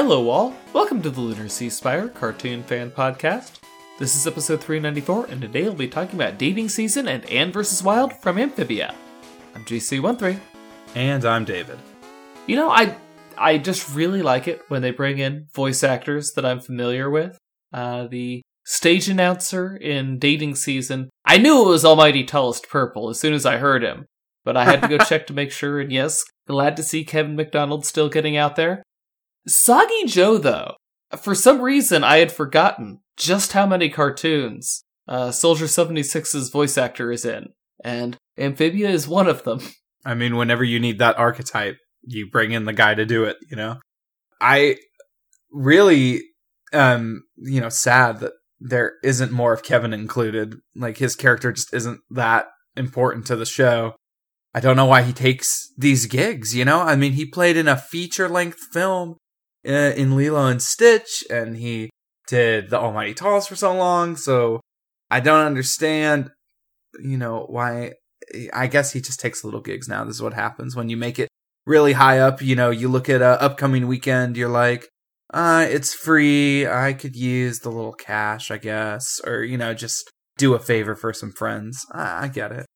Hello, all. Welcome to the Lunar Ceasefire Cartoon Fan Podcast. This is episode 394, and today we'll be talking about dating season and Anne vs. Wild from Amphibia. I'm GC13. And I'm David. You know, I I just really like it when they bring in voice actors that I'm familiar with. Uh, the stage announcer in dating season, I knew it was Almighty Tallest Purple as soon as I heard him, but I had to go check to make sure. And yes, glad to see Kevin McDonald still getting out there. Soggy Joe, though, for some reason I had forgotten just how many cartoons uh, Soldier 76's voice actor is in, and Amphibia is one of them. I mean, whenever you need that archetype, you bring in the guy to do it, you know? I really um you know sad that there isn't more of Kevin included. Like his character just isn't that important to the show. I don't know why he takes these gigs, you know? I mean, he played in a feature length film uh, in Lilo and Stitch and he did The Almighty Tallest for so long, so I don't understand you know why I guess he just takes little gigs now. This is what happens when you make it really high up. You know, you look at a upcoming weekend, you're like, uh, it's free. I could use the little cash, I guess, or you know, just do a favor for some friends. I, I get it.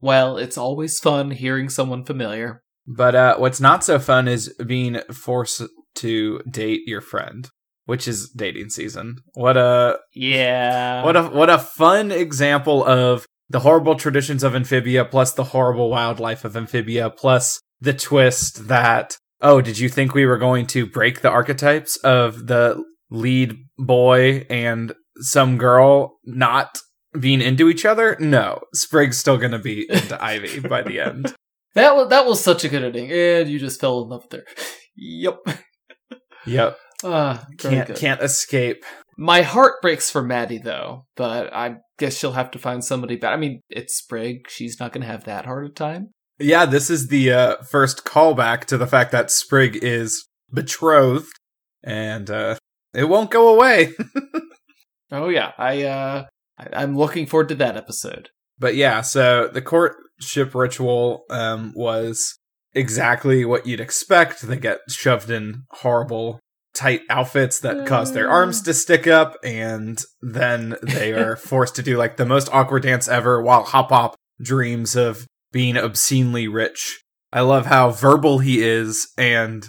Well, it's always fun hearing someone familiar. But uh, what's not so fun is being forced to date your friend, which is dating season. What a Yeah. what a what a fun example of the horrible traditions of amphibia plus the horrible wildlife of amphibia plus the twist that oh did you think we were going to break the archetypes of the lead boy and some girl not being into each other no sprig's still gonna be into ivy by the end That was that was such a good ending, and you just fell in love with her. yep. Yep very can't good. can't escape My heart breaks for Maddie though, but I guess she'll have to find somebody better. I mean, it's Sprig. She's not going to have that hard a time. yeah this is the uh, first callback to the fact that sprig is betrothed and uh it won't go away Oh yeah, I uh, I, I'm looking forward to that episode. But yeah, so the courtship ritual um, was exactly what you'd expect. They get shoved in horrible, tight outfits that cause their arms to stick up, and then they are forced to do like the most awkward dance ever while Hop Pop dreams of being obscenely rich. I love how verbal he is and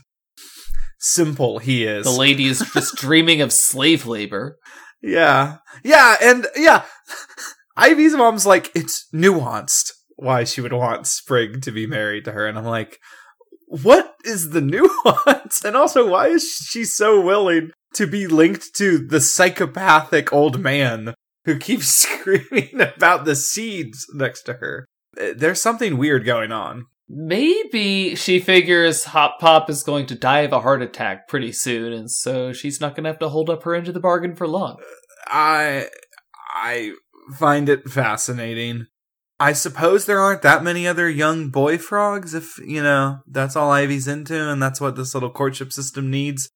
simple he is. The lady is just dreaming of slave labor. Yeah. Yeah, and yeah. Ivy's mom's like, it's nuanced why she would want Sprig to be married to her. And I'm like, what is the nuance? And also, why is she so willing to be linked to the psychopathic old man who keeps screaming about the seeds next to her? Uh, There's something weird going on. Maybe she figures Hop Pop is going to die of a heart attack pretty soon, and so she's not going to have to hold up her end of the bargain for long. I I find it fascinating. I suppose there aren't that many other young boy frogs if, you know, that's all Ivy's into and that's what this little courtship system needs.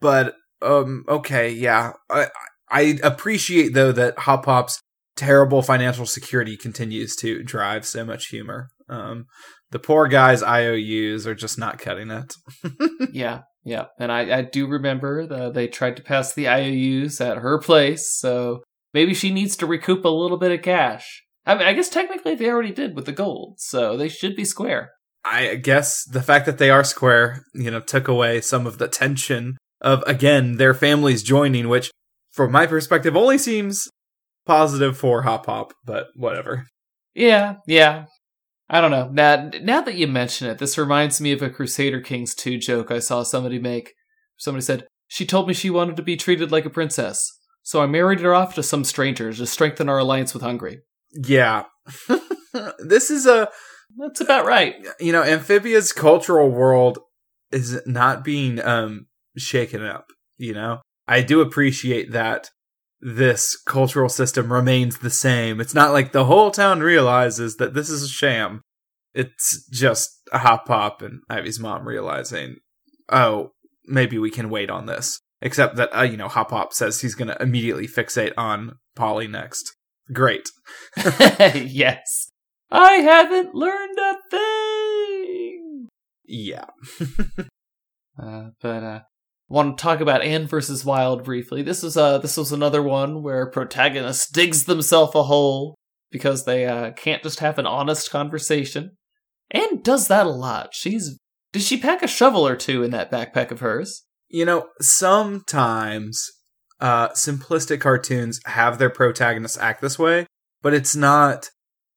But um okay, yeah. I I appreciate though that Hop Pop's terrible financial security continues to drive so much humor. Um the poor guy's IOUs are just not cutting it. yeah, yeah. And I, I do remember the, they tried to pass the IOUs at her place, so maybe she needs to recoup a little bit of cash. I mean, I guess technically they already did with the gold, so they should be square. I guess the fact that they are square, you know, took away some of the tension of again their families joining, which, from my perspective, only seems positive for Hop Pop. But whatever. Yeah, yeah. I don't know. Now, now that you mention it, this reminds me of a Crusader Kings 2 joke I saw somebody make. Somebody said, She told me she wanted to be treated like a princess, so I married her off to some stranger to strengthen our alliance with Hungary. Yeah, this is a That's about right. you know amphibia's cultural world is not being um shaken up. You know, I do appreciate that this cultural system remains the same. It's not like the whole town realizes that this is a sham. It's just a hop pop and Ivy's mom realizing, oh, maybe we can wait on this. Except that, uh, you know, Hop Pop says he's going to immediately fixate on Polly next. Great. yes. I haven't learned a thing. Yeah. Uh, but uh, want to talk about Anne versus Wild briefly. This was uh this was another one where protagonist digs themselves a hole because they uh, can't just have an honest conversation. Anne does that a lot. She's did she pack a shovel or two in that backpack of hers? You know, sometimes uh, simplistic cartoons have their protagonists act this way, but it's not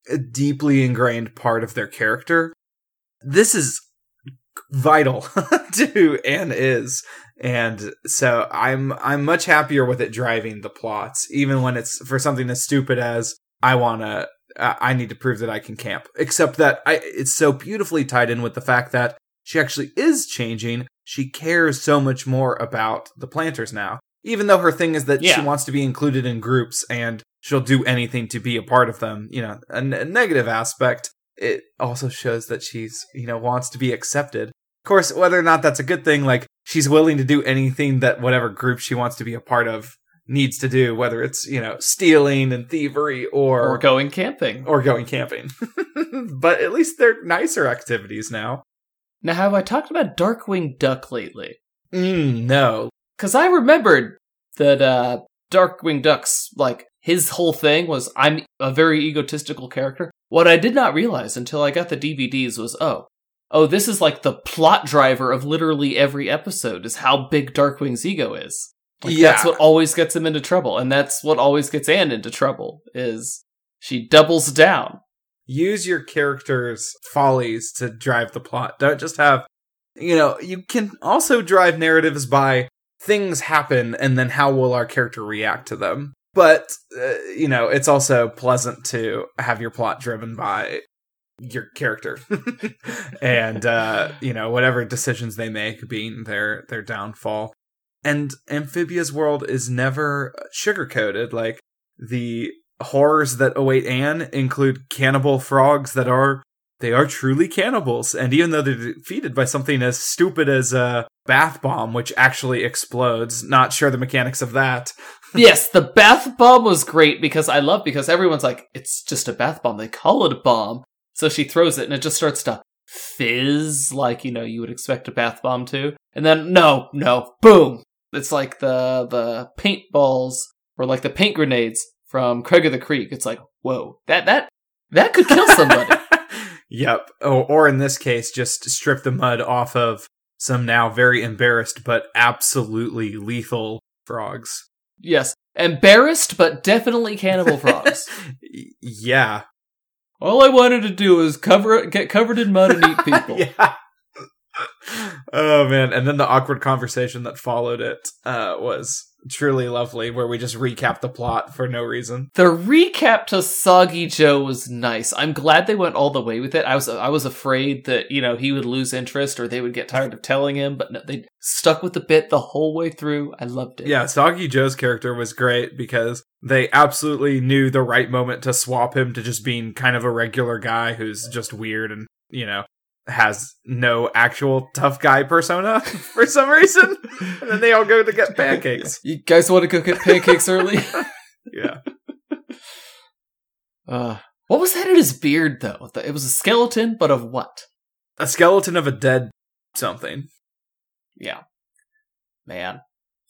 a deeply ingrained part of their character. This is vital to Anne is. And so I'm I'm much happier with it driving the plots, even when it's for something as stupid as I wanna I need to prove that I can camp. Except that I it's so beautifully tied in with the fact that she actually is changing. She cares so much more about the Plantars now. Even though her thing is that Yeah. she wants to be included in groups and she'll do anything to be a part of them, you know, a, n- a negative aspect. It also shows that she's, you know, wants to be accepted. Of course, whether or not that's a good thing, like she's willing to do anything that whatever group she wants to be a part of needs to do, whether it's, you know, stealing and thievery or Or going camping. or going camping. but at least they're nicer activities now. Now, have I talked about Darkwing Duck lately? Mm, no. Because I remembered that uh, Darkwing Duck's, like, his whole thing was I'm a very egotistical character. What I did not realize until I got the DVDs was, oh, oh, this is like the plot driver of literally every episode is how big Darkwing's ego is. Like, Yeah. That's what always gets him into trouble, and that's what always gets Anne into trouble, is she doubles down. Use your character's follies to drive the plot. Don't just have, you know, you can also drive narratives by things happen and then how will our character react to them. But, uh, you know, it's also pleasant to have your plot driven by your character. And uh you know whatever decisions they make being their their downfall. And amphibia's world is never sugarcoated. Like the horrors that await anne include cannibal frogs that are they are truly cannibals and even though they're defeated by something as stupid as a bath bomb which actually explodes not sure the mechanics of that yes, the bath bomb was great because I love because everyone's like, it's just a bath bomb. They call it a bomb. So she throws it and it just starts to fizz like, you know, you would expect a bath bomb to. And then no, no, boom. It's like the the paintballs or like the paint grenades from Craig of the Creek. It's like, whoa, that that that could kill somebody. Yep. Or, or in this case, just strip the mud off of some now very embarrassed but absolutely lethal frogs. yes. Embarrassed, but definitely cannibal frogs. Yeah. All I wanted to do was cover get covered in mud and eat people. yeah. oh man! And then the awkward conversation that followed it uh, was truly lovely, where we just recap the plot for no reason. The recap to Soggy Joe was nice. I'm glad they went all the way with it. I was I was afraid that you know he would lose interest or they would get tired of telling him, but no, they stuck with the bit the whole way through. I loved it. Yeah, Soggy Joe's character was great because they absolutely knew the right moment to swap him to just being kind of a regular guy who's just weird and, you know, has no actual tough guy persona for some reason. and then they all go to get pancakes. You guys want to go get pancakes early? Yeah. uh, what was that in his beard though? It was a skeleton, but of what? A skeleton of a dead something. Yeah, man.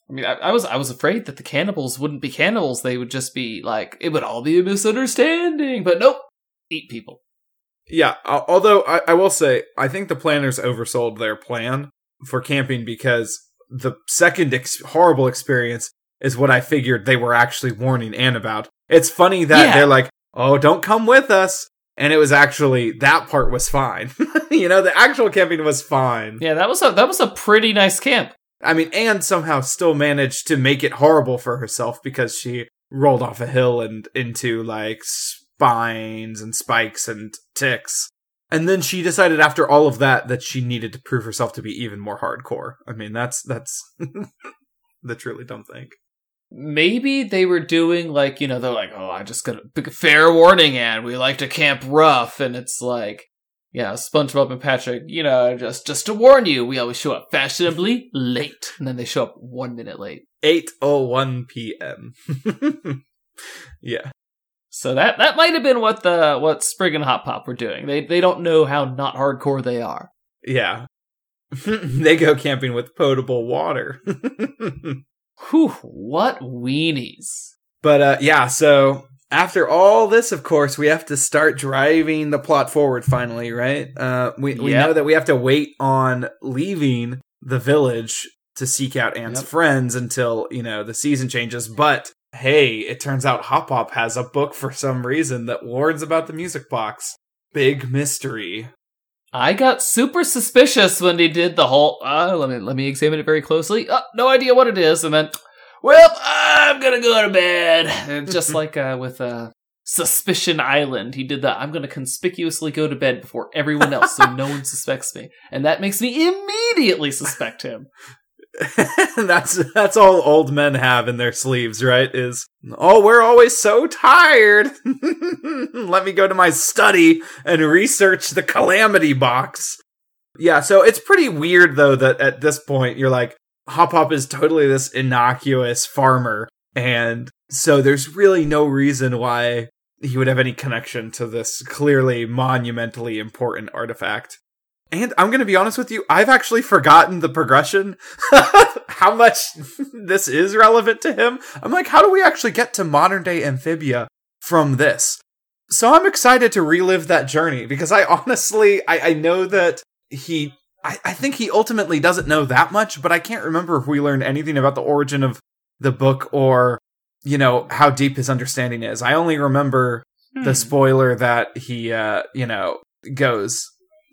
I mean, I, I was I was afraid that the cannibals wouldn't be cannibals; they would just be like it would all be a misunderstanding. But nope, eat people. Yeah, although I, I will say, I think the planners oversold their plan for camping because the second ex- horrible experience is what I figured they were actually warning Anne about. It's funny that Yeah. they're like, oh, don't come with us. And it was actually, that part was fine. you know, the actual camping was fine. Yeah, that was a that was a pretty nice camp. I mean, Anne somehow still managed to make it horrible for herself because she rolled off a hill and into like spines and spikes and ticks. And then she decided after all of that that she needed to prove herself to be even more hardcore. I mean, that's that's the truly dumb thing. Maybe they were doing like you know they're like oh I just got a fair warning and we like to camp rough and it's like yeah SpongeBob and Patrick you know just just to warn you we always show up fashionably late and then they show up one minute late 8:01 p.m. yeah. So that that might have been what the what Sprig and Hop Pop were doing they they don't know how not hardcore they are Yeah. they go camping with potable water. Whew, what weenies. But uh, yeah, so after all this, of course, we have to start driving the plot forward finally, right? Uh, we, we Yep. know that we have to wait on leaving the village to seek out Anne's Yep. friends until, you know, the season changes. But hey, it turns out Hop Pop has a book for some reason that warns about the music box. Big mystery. I got super suspicious when they did the whole. Uh, let me let me examine it very closely. Uh, no idea what it is, and then, well, I'm gonna go to bed. And just like uh, with uh, Suspicion Island, he did that. I'm gonna conspicuously go to bed before everyone else, so no one suspects me, and that makes me immediately suspect him. that's that's all old men have in their sleeves, right? Is oh, we're always so tired. Let me go to my study and research the calamity box. Yeah, so it's pretty weird though that at this point you're like Hop Pop is totally this innocuous farmer and so there's really no reason why he would have any connection to this clearly monumentally important artifact. And I'm going to be honest with you, I've actually forgotten the progression, how much this is relevant to him. I'm like, how do we actually get to modern day amphibia from this? So I'm excited to relive that journey because I honestly, I, I know that he, I, I think he ultimately doesn't know that much, but I can't remember if we learned anything about the origin of the book or, you know, how deep his understanding is. I only remember the Hmm. spoiler that he uh you know goes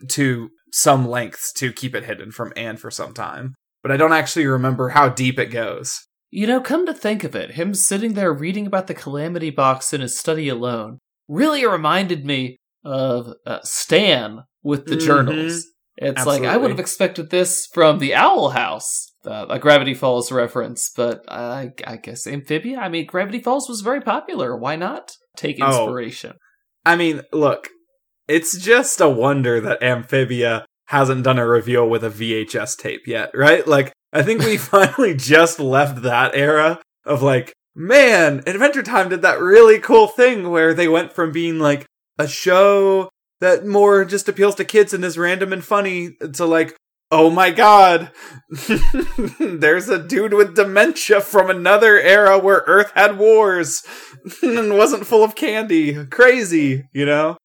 to some lengths to keep it hidden from Anne for some time but i don't actually remember how deep it goes You know, come to think of it, him sitting there reading about the Calamity Box in his study alone really reminded me of uh, Stan with the Mhm. journals. It's like I would have expected this from the Owl House, uh, a Gravity Falls reference, but I, I guess Amphibia. I mean, Gravity Falls was very popular. Why not take Oh. inspiration? i mean look it's just a wonder that amphibia hasn't done a reveal with a vhs tape yet right? Like i think we finally just left that era of like man adventure time did that really cool thing where they went from being like a show that more just appeals to kids and is random and funny to like oh my god there's a dude with dementia from another era where earth had wars and wasn't full of candy. Crazy you know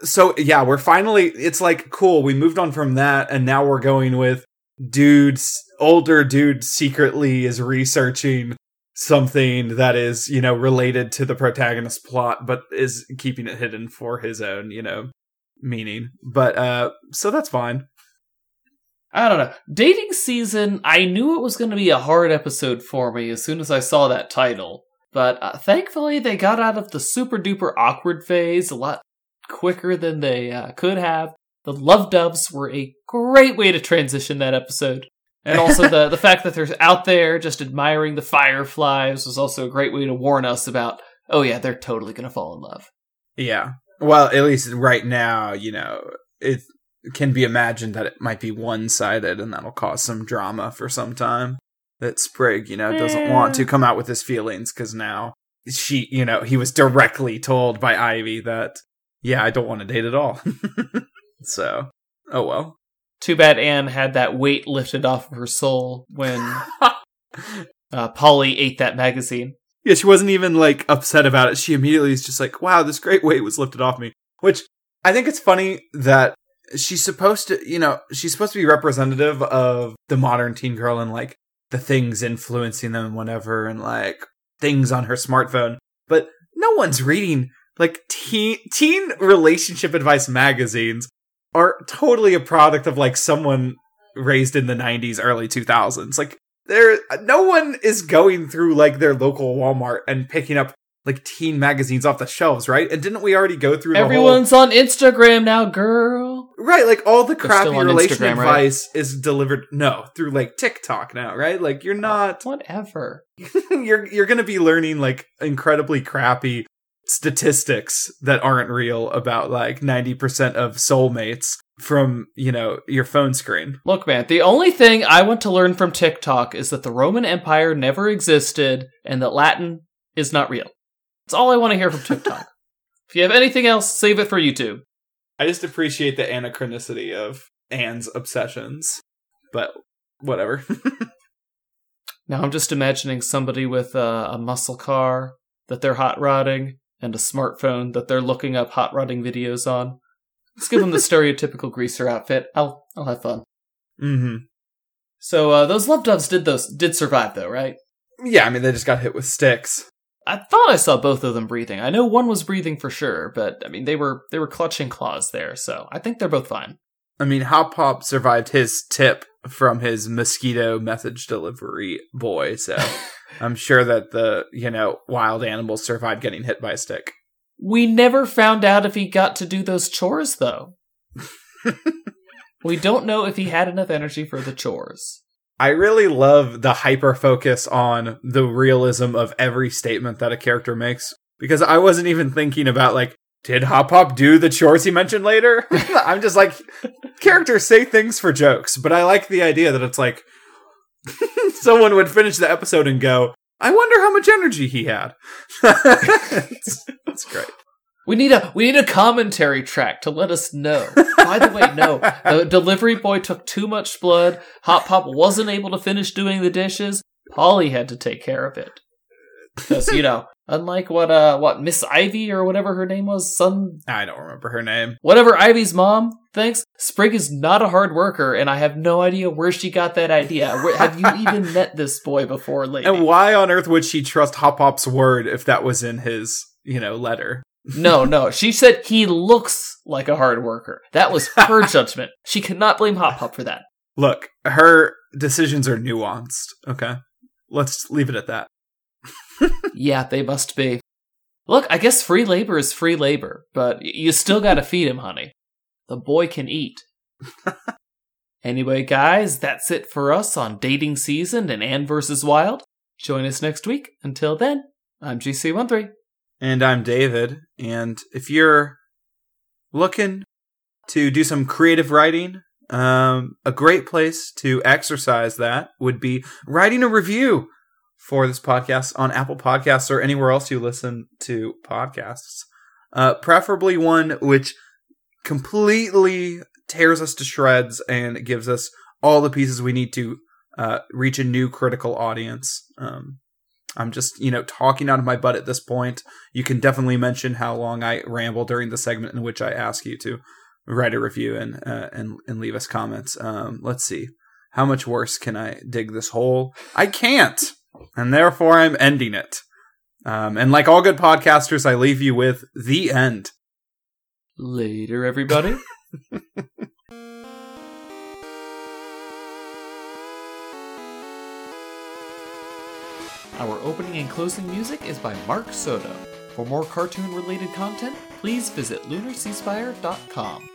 so yeah we're finally it's like cool we moved on from that and now we're going with dudes older dude secretly is researching something that is you know related to the protagonist plot but is keeping it hidden for his own you know meaning but uh so that's fine I don't know. Dating season, I knew it was going to be a hard episode for me as soon as I saw that title. But uh, thankfully, they got out of the super duper awkward phase a lot quicker than they uh, could have. The Love Doves were a great way to transition that episode. And also, the, the fact that they're out there just admiring the fireflies was also a great way to warn us about, oh, yeah, they're totally going to fall in love. Yeah. Well, at least right now, you know, it can be imagined that it might be one sided and that'll cause some drama for some time. That Sprig, you know, doesn't want to come out with his feelings because now she, you know, he was directly told by Ivy that, yeah, I don't want to date at all. so, oh well. Too bad Anne had that weight lifted off of her soul when uh, Polly ate that magazine. Yeah, she wasn't even like upset about it. She immediately is just like, wow, this great weight was lifted off me. Which I think it's funny that she's supposed to, you know, she's supposed to be representative of the modern teen girl and like the things influencing them and whatever and like things on her smartphone. But no one's reading like teen teen relationship advice magazines are totally a product of like someone raised in the 90s early 2000s. Like there no one is going through like their local Walmart and picking up like teen magazines off the shelves, right? And didn't we already go through the Everyone's on Instagram now, girl. Right, like all the They're crappy still on relation Instagram, right? advice is delivered no, through like TikTok now, right? Like you're not Whatever. you're you're going to be learning like incredibly crappy statistics that aren't real about like 90% of soulmates from, you know, your phone screen. Look, man, the only thing I want to learn from TikTok is that the Roman Empire never existed and that Latin is not real. That's all I want to hear from TikTok. if you have anything else, save it for YouTube. I just appreciate the anachronicity of Anne's obsessions. but whatever. Now I'm just imagining somebody with a, a muscle car that they're hot rodding and a smartphone that they're looking up hot rodding videos on. Let's give them the stereotypical greaser outfit. I'll I'll have fun. mm-hmm. So uh, those love doves did those did survive though, right? Yeah, I mean they just got hit with sticks. I thought I saw both of them breathing. I know one was breathing for sure, but I mean they were they were clutching claws there, so I think they're both fine. I mean, Hop Pop survived his tip from his mosquito message delivery boy, so I'm sure that the you know wild animals survived getting hit by a stick. We never found out if he got to do those chores though. we don't know if he had enough energy for the chores. I really love the hyper focus on the realism of every statement that a character makes because I wasn't even thinking about like did Hop Pop do the chores he mentioned later? I'm just like characters say things for jokes, but I like the idea that it's like someone would finish the episode and go, "I wonder how much energy he had." that's, great. We need a we need a commentary track to let us know. By the way, no, the delivery boy took too much blood. Hop Pop wasn't able to finish doing the dishes. Polly had to take care of it. Because you know, unlike what uh what Miss Ivy or whatever her name was, son I don't remember her name. whatever Ivy's mom thinks, Sprig is not a hard worker, and I have no idea where she got that idea. Have you even met this boy before, lady? And why on earth would she trust Hop Pop's word if that was in his, you know, letter? No, no. She said he looks like a hard worker. That was her judgment. She cannot blame Hop Hop for that. Look, her decisions are nuanced, okay? Let's leave it at that. Yeah, they must be. Look, I guess free labor is free labor, but you still gotta feed him, honey. The boy can eat. anyway, guys, that's it for us on Dating Season and Anne vs. Wild. Join us next week. Until then, I'm GC13. And I'm David, and if you're looking to do some creative writing, um, a great place to exercise that would be writing a review for this podcast on Apple Podcasts or anywhere else you listen to podcasts. Uh, preferably one which completely tears us to shreds and gives us all the pieces we need to uh, reach a new critical audience. Um, I'm just, you know, talking out of my butt at this point. You can definitely mention how long I ramble during the segment in which I ask you to write a review and uh, and and leave us comments. Um, let's see, how much worse can I dig this hole? I can't, and therefore I'm ending it. Um, and like all good podcasters, I leave you with the end. Later, everybody. Our opening and closing music is by Mark Soto. For more cartoon related content, please visit lunarceasefire.com.